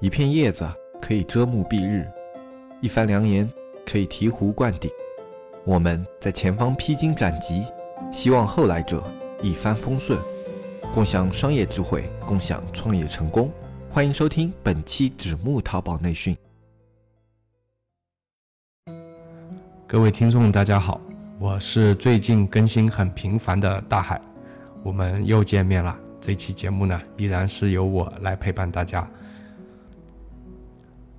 一片叶子可以遮目蔽日，一番良言可以醍醐灌顶。我们在前方披荆斩棘，希望后来者一帆风顺，共享商业智慧，共享创业成功。欢迎收听本期纸木淘宝内训。各位听众，大家好，我是最近更新很频繁的大海，我们又见面了。这期节目呢，依然是由我来陪伴大家。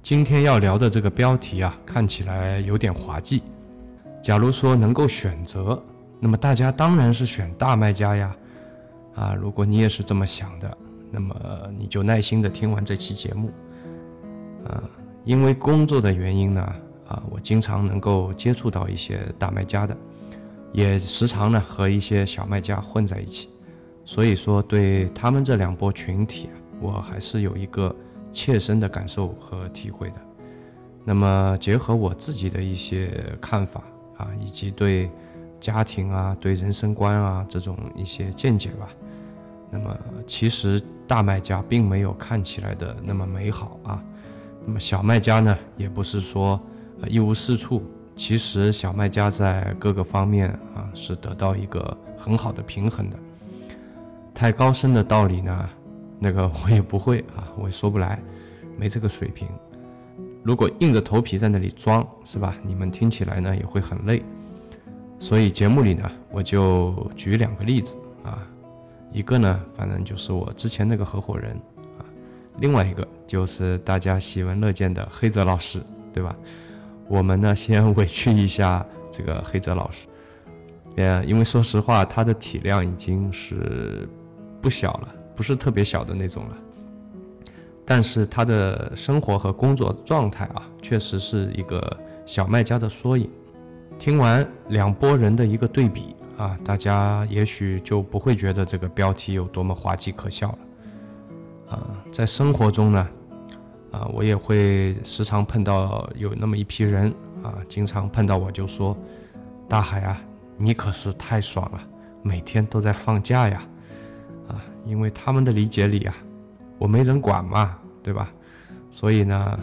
今天要聊的这个标题啊，看起来有点滑稽。假如说能够选择，那么大家当然是选大卖家呀。啊，如果你也是这么想的，那么你就耐心的听完这期节目。啊，因为工作的原因呢，啊，我经常能够接触到一些大卖家的，也时常呢和一些小卖家混在一起，所以说对他们这两波群体啊，我还是有一个。切身的感受和体会的，那么结合我自己的一些看法啊，以及对家庭啊、对人生观啊这种一些见解吧，那么其实大卖家并没有看起来的那么美好啊，那么小卖家呢，也不是说一无是处，其实小卖家在各个方面啊是得到一个很好的平衡的，太高深的道理呢。那个我也不会啊，我也说不来，没这个水平。如果硬着头皮在那里装，是吧？你们听起来呢也会很累。所以节目里呢，我就举两个例子啊，一个呢，反正就是我之前那个合伙人啊，另外一个就是大家喜闻乐见的黑泽老师，对吧？我们呢先委屈一下这个黑泽老师，呃，因为说实话，他的体量已经是不小了。不是特别小的那种了，但是他的生活和工作状态啊，确实是一个小卖家的缩影。听完两拨人的一个对比啊，大家也许就不会觉得这个标题有多么滑稽可笑了。啊，在生活中呢，啊，我也会时常碰到有那么一批人啊，经常碰到我就说：“大海啊，你可是太爽了，每天都在放假呀。”因为他们的理解里啊，我没人管嘛，对吧？所以呢，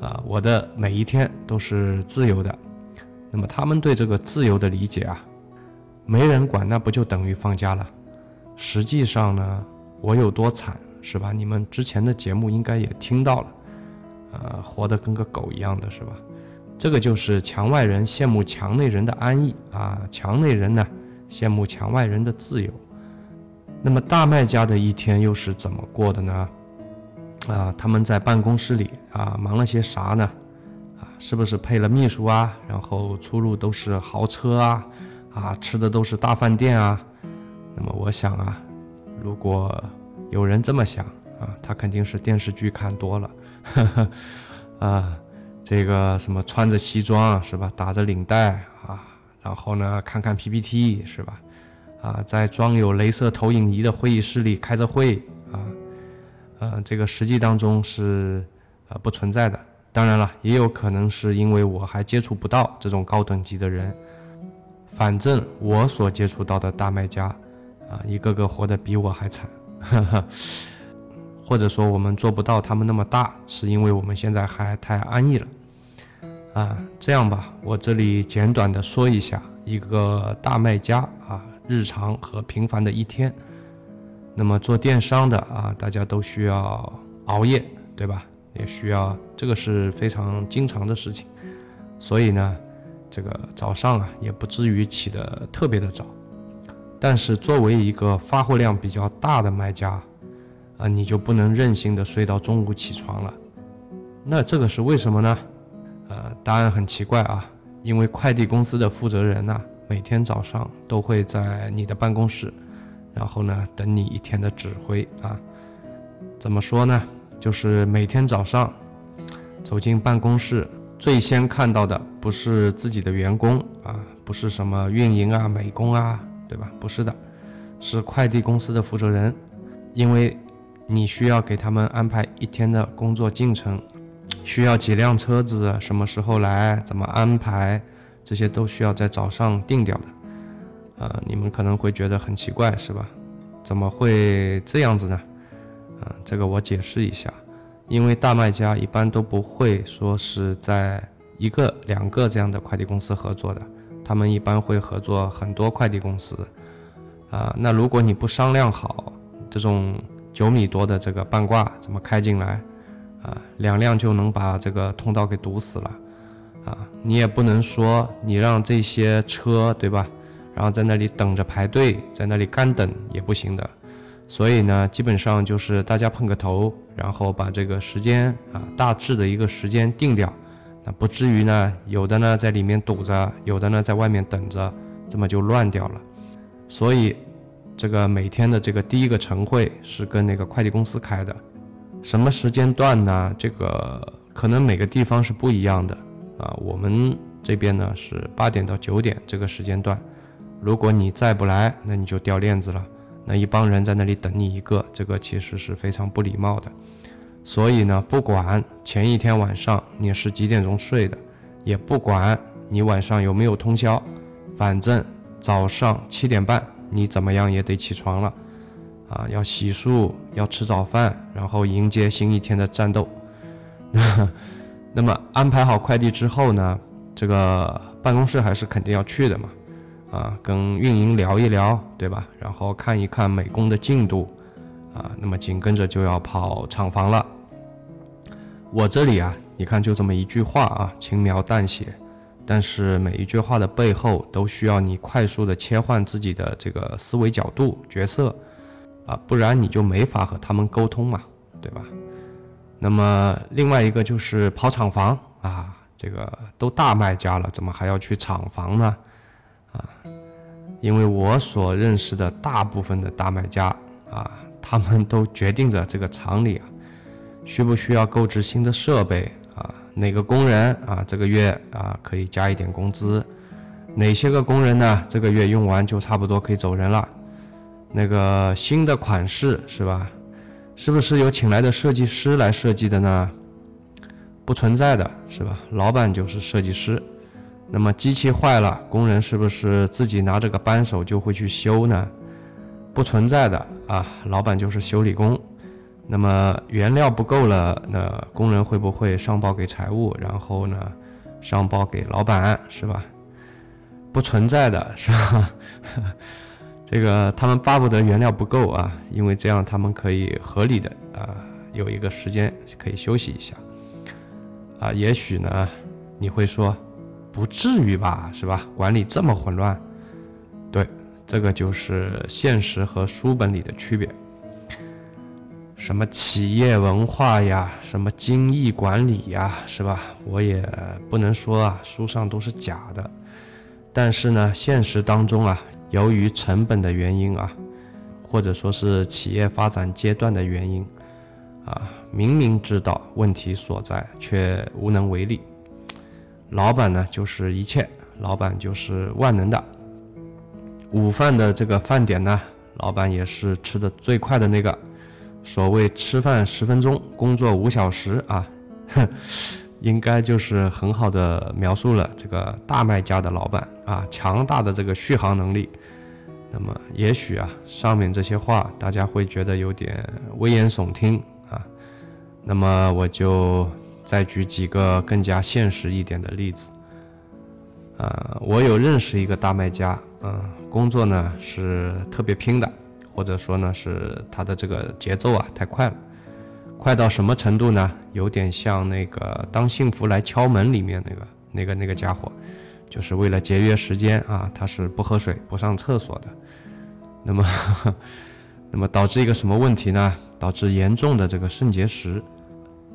啊，我的每一天都是自由的。那么他们对这个自由的理解啊，没人管，那不就等于放假了？实际上呢，我有多惨，是吧？你们之前的节目应该也听到了，呃，活得跟个狗一样的是吧？这个就是墙外人羡慕墙内人的安逸啊，墙内人呢羡慕墙外人的自由。那么大卖家的一天又是怎么过的呢？啊，他们在办公室里啊忙了些啥呢？啊，是不是配了秘书啊？然后出入都是豪车啊？啊，吃的都是大饭店啊？那么我想啊，如果有人这么想啊，他肯定是电视剧看多了，啊，这个什么穿着西装是吧？打着领带啊，然后呢看看 PPT 是吧？啊，在装有镭射投影仪的会议室里开着会啊，呃，这个实际当中是呃不存在的。当然了，也有可能是因为我还接触不到这种高等级的人。反正我所接触到的大卖家啊，一个个活得比我还惨，或者说我们做不到他们那么大，是因为我们现在还太安逸了。啊，这样吧，我这里简短的说一下一个大卖家啊。日常和平凡的一天，那么做电商的啊，大家都需要熬夜，对吧？也需要，这个是非常经常的事情。所以呢，这个早上啊，也不至于起得特别的早。但是作为一个发货量比较大的卖家，啊，你就不能任性的睡到中午起床了。那这个是为什么呢？呃，答案很奇怪啊，因为快递公司的负责人呢。每天早上都会在你的办公室，然后呢，等你一天的指挥啊。怎么说呢？就是每天早上走进办公室，最先看到的不是自己的员工啊，不是什么运营啊、美工啊，对吧？不是的，是快递公司的负责人，因为你需要给他们安排一天的工作进程，需要几辆车子，什么时候来，怎么安排。这些都需要在早上定掉的，呃，你们可能会觉得很奇怪，是吧？怎么会这样子呢？啊，这个我解释一下，因为大卖家一般都不会说是在一个两个这样的快递公司合作的，他们一般会合作很多快递公司。啊，那如果你不商量好，这种九米多的这个半挂怎么开进来？啊，两辆就能把这个通道给堵死了。啊，你也不能说你让这些车对吧？然后在那里等着排队，在那里干等也不行的。所以呢，基本上就是大家碰个头，然后把这个时间啊大致的一个时间定掉，那不至于呢有的呢在里面堵着，有的呢在外面等着，这么就乱掉了。所以，这个每天的这个第一个晨会是跟那个快递公司开的，什么时间段呢？这个可能每个地方是不一样的啊。我们这边呢是八点到九点这个时间段，如果你再不来，那你就掉链子了。那一帮人在那里等你一个，这个其实是非常不礼貌的。所以呢，不管前一天晚上你是几点钟睡的，也不管你晚上有没有通宵，反正。早上七点半，你怎么样也得起床了，啊，要洗漱，要吃早饭，然后迎接新一天的战斗。那么安排好快递之后呢，这个办公室还是肯定要去的嘛，啊，跟运营聊一聊，对吧？然后看一看美工的进度，啊，那么紧跟着就要跑厂房了。我这里啊，你看就这么一句话啊，轻描淡写。但是每一句话的背后都需要你快速的切换自己的这个思维角度、角色，啊，不然你就没法和他们沟通嘛，对吧？那么另外一个就是跑厂房啊，这个都大卖家了，怎么还要去厂房呢？啊，因为我所认识的大部分的大卖家啊，他们都决定着这个厂里啊，需不需要购置新的设备啊。哪个工人啊，这个月啊可以加一点工资？哪些个工人呢？这个月用完就差不多可以走人了。那个新的款式是吧？是不是有请来的设计师来设计的呢？不存在的是吧？老板就是设计师。那么机器坏了，工人是不是自己拿着个扳手就会去修呢？不存在的啊，老板就是修理工。那么原料不够了，那工人会不会上报给财务，然后呢，上报给老板，是吧？不存在的是吧？这个他们巴不得原料不够啊，因为这样他们可以合理的啊有一个时间可以休息一下啊。也许呢，你会说，不至于吧，是吧？管理这么混乱，对，这个就是现实和书本里的区别。什么企业文化呀，什么精益管理呀，是吧？我也不能说啊，书上都是假的。但是呢，现实当中啊，由于成本的原因啊，或者说是企业发展阶段的原因啊，明明知道问题所在，却无能为力。老板呢，就是一切，老板就是万能的。午饭的这个饭点呢，老板也是吃的最快的那个。所谓吃饭十分钟，工作五小时啊，哼应该就是很好的描述了这个大卖家的老板啊，强大的这个续航能力。那么，也许啊，上面这些话大家会觉得有点危言耸听啊。那么，我就再举几个更加现实一点的例子。啊，我有认识一个大卖家，嗯，工作呢是特别拼的。或者说呢，是他的这个节奏啊太快了，快到什么程度呢？有点像那个《当幸福来敲门》里面那个那个那个家伙，就是为了节约时间啊，他是不喝水、不上厕所的。那么，那么导致一个什么问题呢？导致严重的这个肾结石。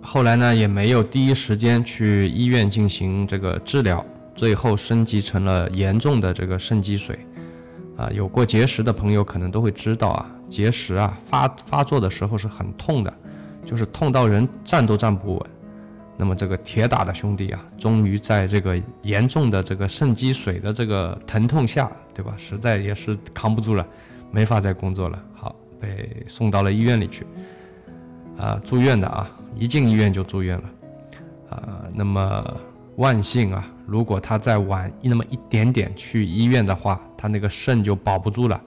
后来呢，也没有第一时间去医院进行这个治疗，最后升级成了严重的这个肾积水。啊，有过结石的朋友可能都会知道啊，结石啊发发作的时候是很痛的，就是痛到人站都站不稳。那么这个铁打的兄弟啊，终于在这个严重的这个肾积水的这个疼痛下，对吧？实在也是扛不住了，没法再工作了，好被送到了医院里去。啊，住院的啊，一进医院就住院了。啊，那么万幸啊，如果他再晚那么一点点去医院的话。他那个肾就保不住了，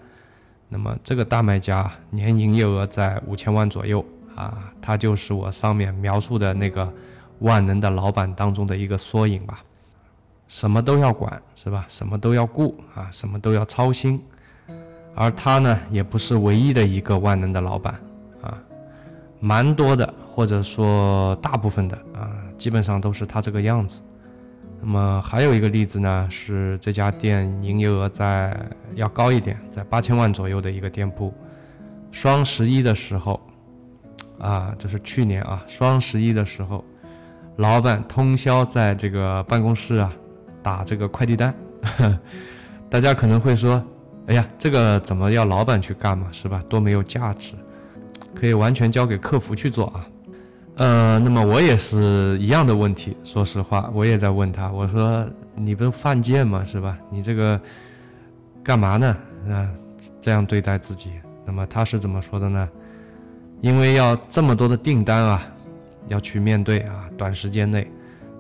那么这个大卖家年营业额在五千万左右啊，他就是我上面描述的那个万能的老板当中的一个缩影吧。什么都要管，是吧？什么都要顾啊，什么都要操心。而他呢，也不是唯一的一个万能的老板啊，蛮多的，或者说大部分的啊，基本上都是他这个样子。那么还有一个例子呢，是这家店营业额在要高一点，在八千万左右的一个店铺。双十一的时候，啊，就是去年啊，双十一的时候，老板通宵在这个办公室啊打这个快递单。大家可能会说，哎呀，这个怎么要老板去干嘛，是吧？多没有价值，可以完全交给客服去做啊。呃，那么我也是一样的问题。说实话，我也在问他，我说你不是犯贱吗？是吧？你这个干嘛呢？啊，这样对待自己。那么他是怎么说的呢？因为要这么多的订单啊，要去面对啊，短时间内，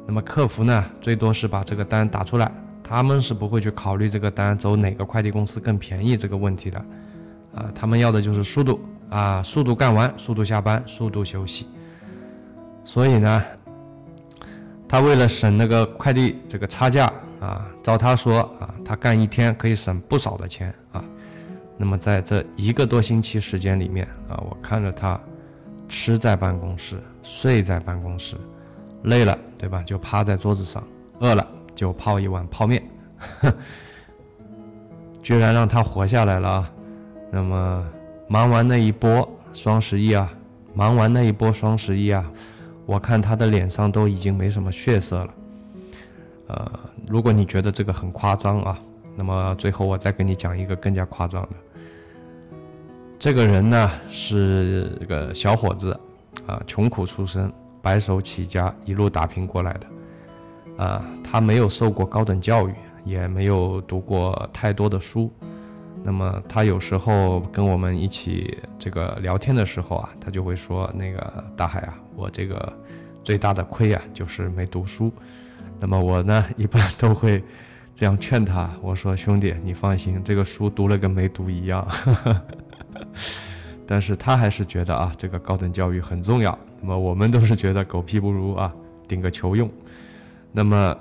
那么客服呢，最多是把这个单打出来，他们是不会去考虑这个单走哪个快递公司更便宜这个问题的。啊，他们要的就是速度啊，速度干完，速度下班，速度休息。所以呢，他为了省那个快递这个差价啊，照他说啊，他干一天可以省不少的钱。那么在这一个多星期时间里面啊，我看着他吃在办公室，睡在办公室，累了对吧？就趴在桌子上，饿了就泡一碗泡面，居然让他活下来了啊。那么忙完那一波双十一啊，忙完那一波双十一啊。我看他的脸上都已经没什么血色了，呃，如果你觉得这个很夸张啊，那么最后我再给你讲一个更加夸张的。这个人呢是个小伙子，啊，穷苦出身，白手起家，一路打拼过来的，啊，他没有受过高等教育，也没有读过太多的书，那么他有时候跟我们一起这个聊天的时候啊，他就会说那个大海啊。我这个最大的亏啊，就是没读书。那么我呢，一般都会这样劝他：我说兄弟，你放心，这个书读了跟没读一样。但是他还是觉得啊，这个高等教育很重要。那么我们都是觉得狗屁不如啊，顶个球用。那么，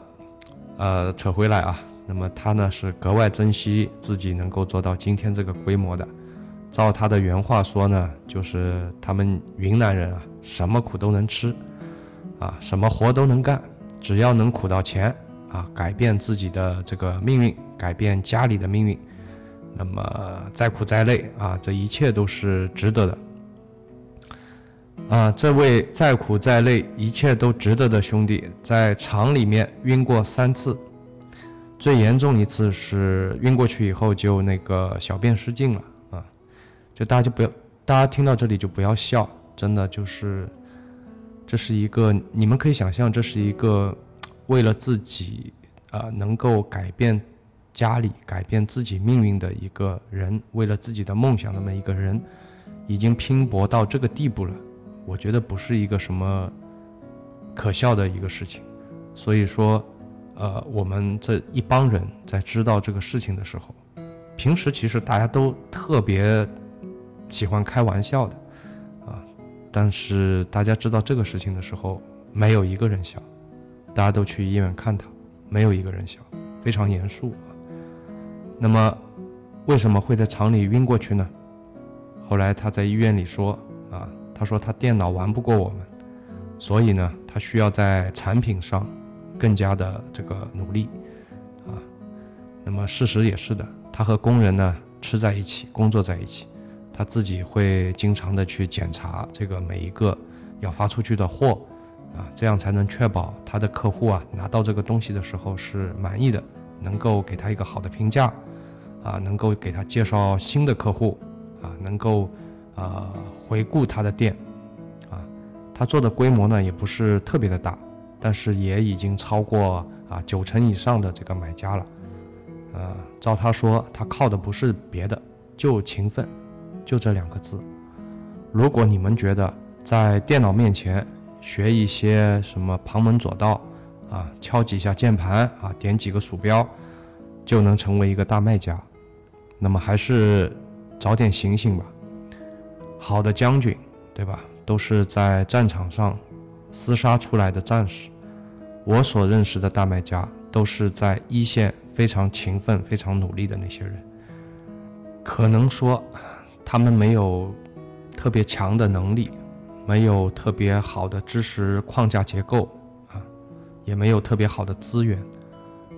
呃，扯回来啊，那么他呢是格外珍惜自己能够做到今天这个规模的。照他的原话说呢，就是他们云南人啊，什么苦都能吃，啊，什么活都能干，只要能苦到钱啊，改变自己的这个命运，改变家里的命运，那么再苦再累啊，这一切都是值得的。啊，这位再苦再累，一切都值得的兄弟，在厂里面晕过三次，最严重一次是晕过去以后就那个小便失禁了啊。就大家就不要，大家听到这里就不要笑，真的就是，这是一个你们可以想象，这是一个为了自己啊能够改变家里、改变自己命运的一个人，为了自己的梦想那么一个人，已经拼搏到这个地步了。我觉得不是一个什么可笑的一个事情。所以说，呃，我们这一帮人在知道这个事情的时候，平时其实大家都特别。喜欢开玩笑的，啊，但是大家知道这个事情的时候，没有一个人笑，大家都去医院看他，没有一个人笑，非常严肃。那么，为什么会在厂里晕过去呢？后来他在医院里说，啊，他说他电脑玩不过我们，所以呢，他需要在产品上更加的这个努力，啊，那么事实也是的，他和工人呢吃在一起，工作在一起。他自己会经常的去检查这个每一个要发出去的货，啊，这样才能确保他的客户啊拿到这个东西的时候是满意的，能够给他一个好的评价，啊，能够给他介绍新的客户，啊，能够啊回顾他的店，啊，他做的规模呢也不是特别的大，但是也已经超过啊九成以上的这个买家了，呃，照他说，他靠的不是别的，就勤奋。就这两个字。如果你们觉得在电脑面前学一些什么旁门左道啊，敲几下键盘啊，点几个鼠标就能成为一个大卖家，那么还是早点醒醒吧。好的将军，对吧？都是在战场上厮杀出来的战士。我所认识的大卖家都是在一线非常勤奋、非常努力的那些人。可能说他们没有特别强的能力，没有特别好的知识框架结构啊，也没有特别好的资源。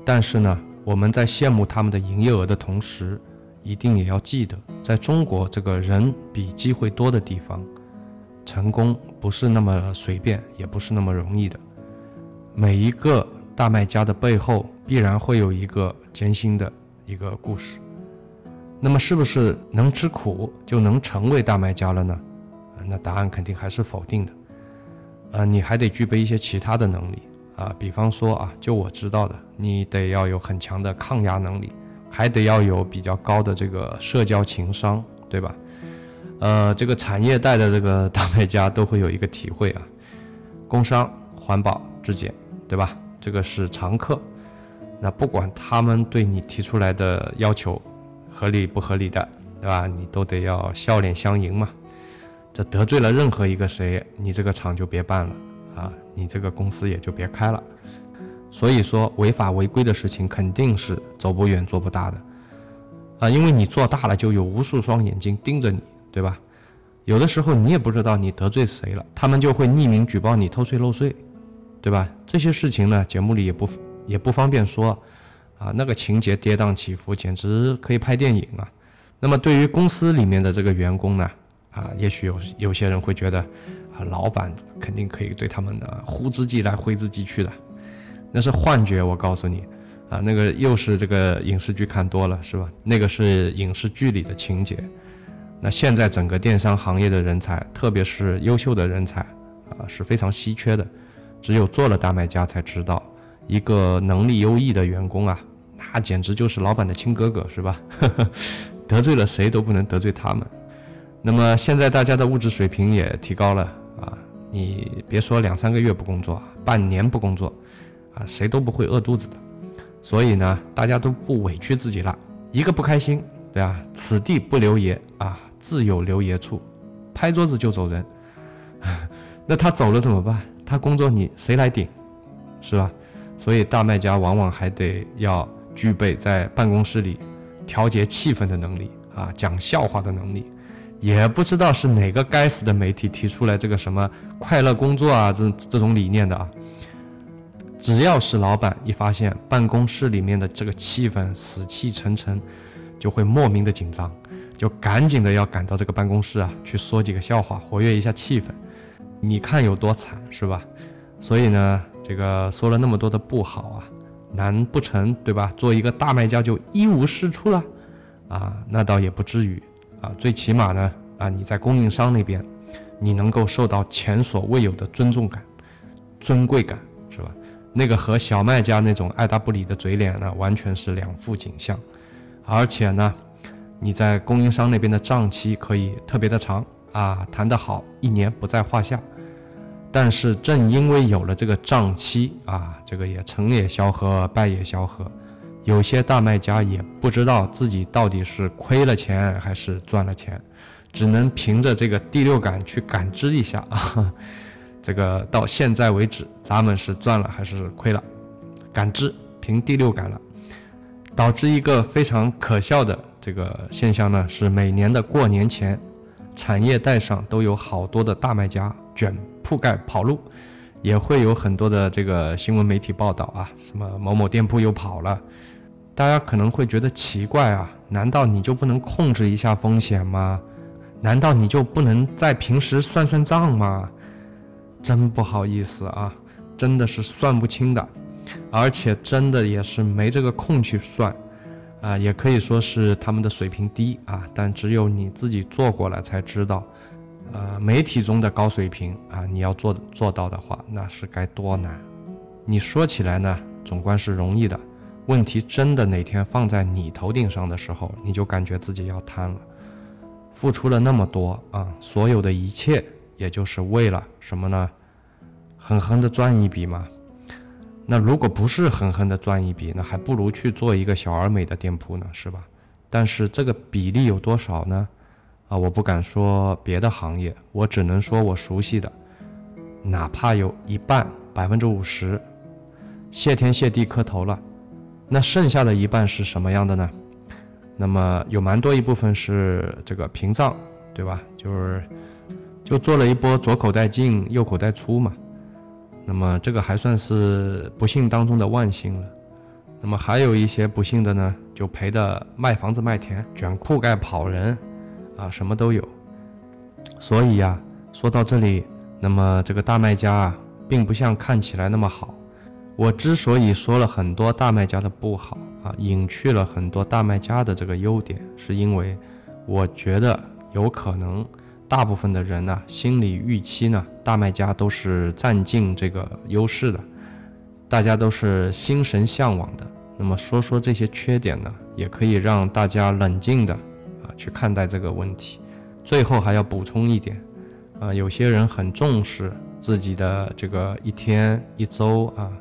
但是呢，我们在羡慕他们的营业额的同时，一定也要记得，在中国这个人比机会多的地方，成功不是那么随便，也不是那么容易的。每一个大卖家的背后，必然会有一个艰辛的一个故事。那么，是不是能吃苦就能成为大卖家了呢？那答案肯定还是否定的。呃，你还得具备一些其他的能力啊，比方说啊，就我知道的，你得要有很强的抗压能力。还得要有比较高的这个社交情商，对吧？呃，这个产业带的这个大卖家都会有一个体会啊，工商、环保、质检，对吧？这个是常客。那不管他们对你提出来的要求合理不合理的，对吧？你都得要笑脸相迎嘛。这得罪了任何一个谁，你这个厂就别办了啊，你这个公司也就别开了。所以说，违法违规的事情肯定是走不远、做不大的，啊，因为你做大了，就有无数双眼睛盯着你，对吧？有的时候你也不知道你得罪谁了，他们就会匿名举报你偷税漏税，对吧？这些事情呢，节目里也不也不方便说，啊，那个情节跌宕起伏，简直可以拍电影啊。那么对于公司里面的这个员工呢，啊，也许有有些人会觉得，啊，老板肯定可以对他们的呼之即来挥之即去的。那是幻觉，我告诉你，啊，那个又是这个影视剧看多了是吧？那个是影视剧里的情节。那现在整个电商行业的人才，特别是优秀的人才，啊，是非常稀缺的。只有做了大卖家才知道，一个能力优异的员工啊，那简直就是老板的亲哥哥，是吧？得罪了谁都不能得罪他们。那么现在大家的物质水平也提高了啊，你别说两三个月不工作，半年不工作。啊，谁都不会饿肚子的，所以呢，大家都不委屈自己了。一个不开心，对吧？此地不留爷啊，自有留爷处，拍桌子就走人。那他走了怎么办？他工作你谁来顶？是吧？所以大卖家往往还得要具备在办公室里调节气氛的能力啊，讲笑话的能力。也不知道是哪个该死的媒体提出来这个什么快乐工作啊，这这种理念的啊。只要是老板一发现办公室里面的这个气氛死气沉沉，就会莫名的紧张，就赶紧的要赶到这个办公室啊，去说几个笑话，活跃一下气氛。你看有多惨是吧？所以呢，这个说了那么多的不好啊，难不成对吧？做一个大卖家就一无是处了？啊，那倒也不至于啊。最起码呢，啊，你在供应商那边，你能够受到前所未有的尊重感、尊贵感。那个和小卖家那种爱答不理的嘴脸呢，完全是两副景象。而且呢，你在供应商那边的账期可以特别的长啊，谈得好，一年不在话下。但是正因为有了这个账期啊，这个也成也萧何，败也萧何。有些大卖家也不知道自己到底是亏了钱还是赚了钱，只能凭着这个第六感去感知一下啊。这个到现在为止，咱们是赚了还是亏了？感知凭第六感了，导致一个非常可笑的这个现象呢，是每年的过年前，产业带上都有好多的大卖家卷铺盖跑路，也会有很多的这个新闻媒体报道啊，什么某某店铺又跑了，大家可能会觉得奇怪啊，难道你就不能控制一下风险吗？难道你就不能在平时算算账吗？真不好意思啊，真的是算不清的，而且真的也是没这个空去算，啊，也可以说是他们的水平低啊。但只有你自己做过了才知道，呃，媒体中的高水平啊，你要做做到的话，那是该多难。你说起来呢，总观是容易的，问题真的哪天放在你头顶上的时候，你就感觉自己要瘫了。付出了那么多啊，所有的一切。也就是为了什么呢？狠狠的赚一笔嘛。那如果不是狠狠的赚一笔，那还不如去做一个小而美的店铺呢，是吧？但是这个比例有多少呢？啊，我不敢说别的行业，我只能说我熟悉的，哪怕有一半百分之五十，谢天谢地磕头了，那剩下的一半是什么样的呢？那么有蛮多一部分是这个屏障，对吧？就是就做了一波左口袋进右口袋出嘛。那么这个还算是不幸当中的万幸了。那么还有一些不幸的呢，就赔的卖房子卖田，卷铺盖跑人。啊，什么都有，所以呀，说到这里，那么这个大卖家啊，并不像看起来那么好。我之所以说了很多大卖家的不好啊，隐去了很多大卖家的这个优点，是因为我觉得有可能大部分的人呢，心理预期呢，大卖家都是占尽这个优势的，大家都是心神向往的。那么说说这些缺点呢，也可以让大家冷静的啊。去看待这个问题，最后还要补充一点，啊，有些人很重视自己的这个一天一周啊，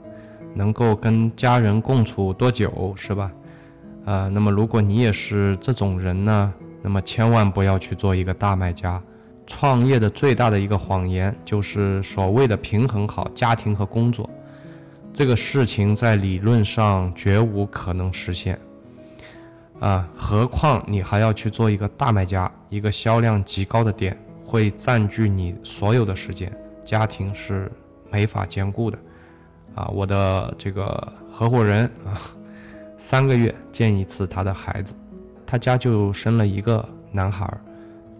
能够跟家人共处多久，是吧？啊，那么如果你也是这种人呢，那么千万不要去做一个大卖家。创业的最大的一个谎言就是所谓的平衡好家庭和工作，这个事情在理论上绝无可能实现。啊，何况你还要去做一个大卖家，一个销量极高的店，会占据你所有的时间，家庭是没法兼顾的。啊，我的这个合伙人啊，三个月见一次他的孩子，他家就生了一个男孩，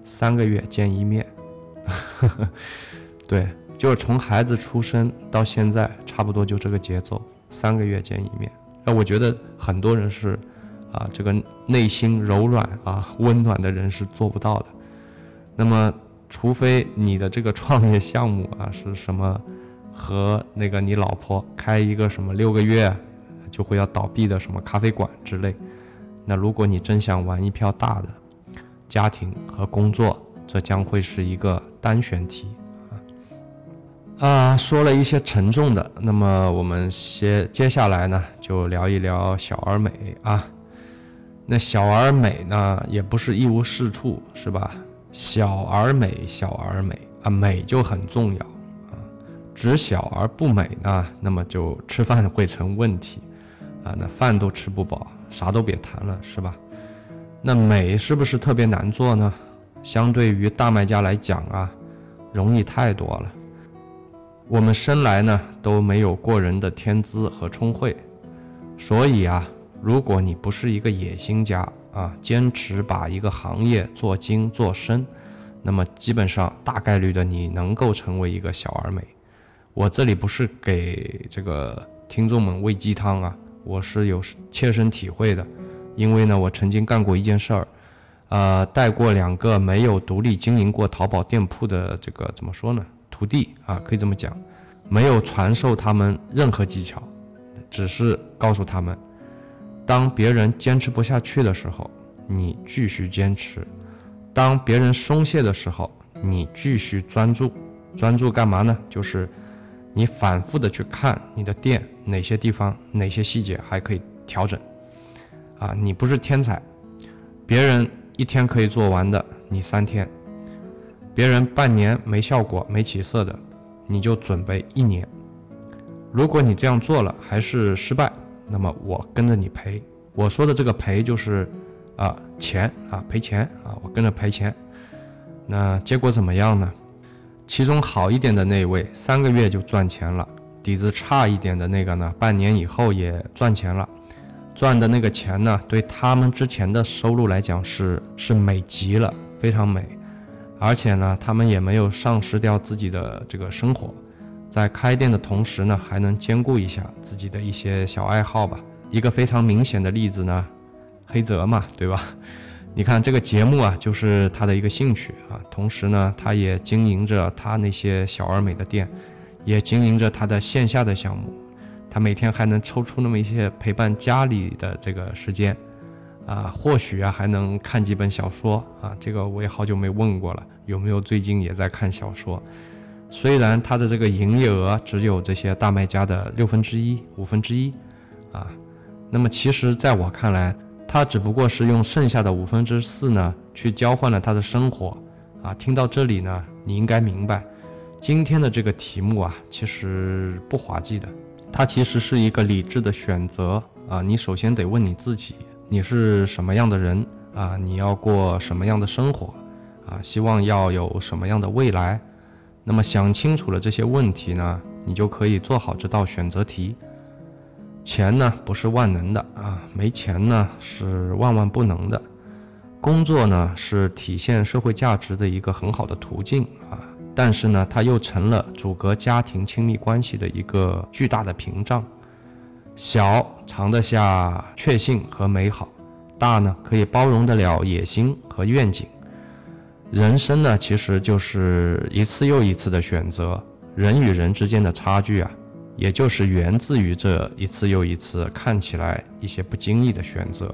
三个月见一面。对，就是从孩子出生到现在，差不多就这个节奏，三个月见一面。那我觉得很多人是。啊，这个内心柔软啊、温暖的人是做不到的。那么，除非你的这个创业项目啊是什么，和那个你老婆开一个什么六个月就会要倒闭的什么咖啡馆之类。那如果你真想玩一票大的，家庭和工作，这将会是一个单选题啊。啊，说了一些沉重的，那么我们接接下来呢，就聊一聊小而美啊。那小而美呢，也不是一无是处，是吧？小而美，小而美啊，美就很重要啊。只小而不美呢，那么就吃饭会成问题啊。那饭都吃不饱，啥都别谈了，是吧？那美是不是特别难做呢？相对于大卖家来讲啊，容易太多了。我们生来呢都没有过人的天资和聪慧，所以啊。如果你不是一个野心家啊，坚持把一个行业做精做深，那么基本上大概率的你能够成为一个小而美。我这里不是给这个听众们喂鸡汤啊，我是有切身体会的，因为呢，我曾经干过一件事儿，呃，带过两个没有独立经营过淘宝店铺的这个怎么说呢，徒弟啊，可以这么讲，没有传授他们任何技巧，只是告诉他们。当别人坚持不下去的时候，你继续坚持；当别人松懈的时候，你继续专注。专注干嘛呢？就是你反复的去看你的店哪些地方、哪些细节还可以调整。啊，你不是天才，别人一天可以做完的，你三天；别人半年没效果、没起色的，你就准备一年。如果你这样做了还是失败，那么我跟着你赔，我说的这个赔就是，啊钱啊赔钱啊，我跟着赔钱。那结果怎么样呢？其中好一点的那位三个月就赚钱了，底子差一点的那个呢，半年以后也赚钱了。赚的那个钱呢，对他们之前的收入来讲是是美极了，非常美。而且呢，他们也没有丧失掉自己的这个生活。在开店的同时呢，还能兼顾一下自己的一些小爱好吧。一个非常明显的例子呢，黑泽嘛，对吧？你看这个节目啊，就是他的一个兴趣啊。同时呢，他也经营着他那些小而美的店，也经营着他的线下的项目。他每天还能抽出那么一些陪伴家里的这个时间啊，或许啊还能看几本小说啊。这个我也好久没问过了，有没有最近也在看小说？虽然他的这个营业额只有这些大卖家的六分之一、五分之一，啊，那么其实在我看来，他只不过是用剩下的五分之四呢，去交换了他的生活。啊，听到这里呢，你应该明白，今天的这个题目啊，其实不滑稽的，它其实是一个理智的选择啊。你首先得问你自己，你是什么样的人啊？你要过什么样的生活啊？希望要有什么样的未来？那么想清楚了这些问题呢，你就可以做好这道选择题。钱呢不是万能的啊，没钱呢是万万不能的。工作呢是体现社会价值的一个很好的途径啊，但是呢，它又成了阻隔家庭亲密关系的一个巨大的屏障。小藏得下确信和美好，大呢可以包容得了野心和愿景。人生呢其实就是一次又一次的选择，人与人之间的差距啊，也就是源自于这一次又一次看起来一些不经意的选择。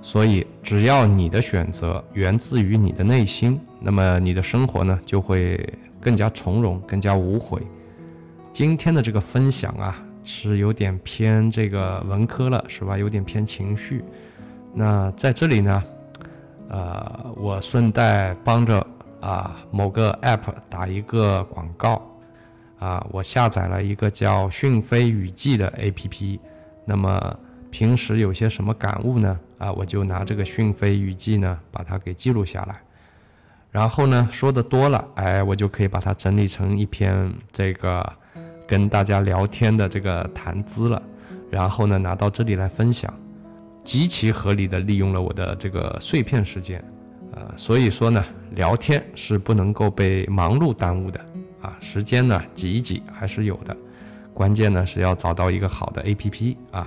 所以，只要你的选择源自于你的内心，那么你的生活呢就会更加从容，更加无悔。今天的这个分享啊，是有点偏这个文科了，是吧？有点偏情绪。那在这里呢，呃，我顺带帮着啊某个 app 打一个广告啊，我下载了一个叫讯飞雨季的 app，那么。平时有些什么感悟呢？啊，我就拿这个讯飞雨季呢，把它给记录下来。然后呢，说的多了，哎，我就可以把它整理成一篇这个跟大家聊天的这个谈资了。然后呢，拿到这里来分享，极其合理的利用了我的这个碎片时间。呃，所以说呢，聊天是不能够被忙碌耽误的啊，时间呢挤一挤还是有的。关键呢是要找到一个好的 APP 啊。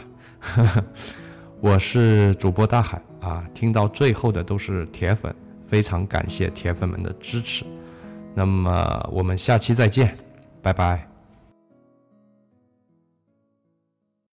我是主播大海啊，听到最后的都是铁粉，非常感谢铁粉们的支持。那么我们下期再见，拜拜。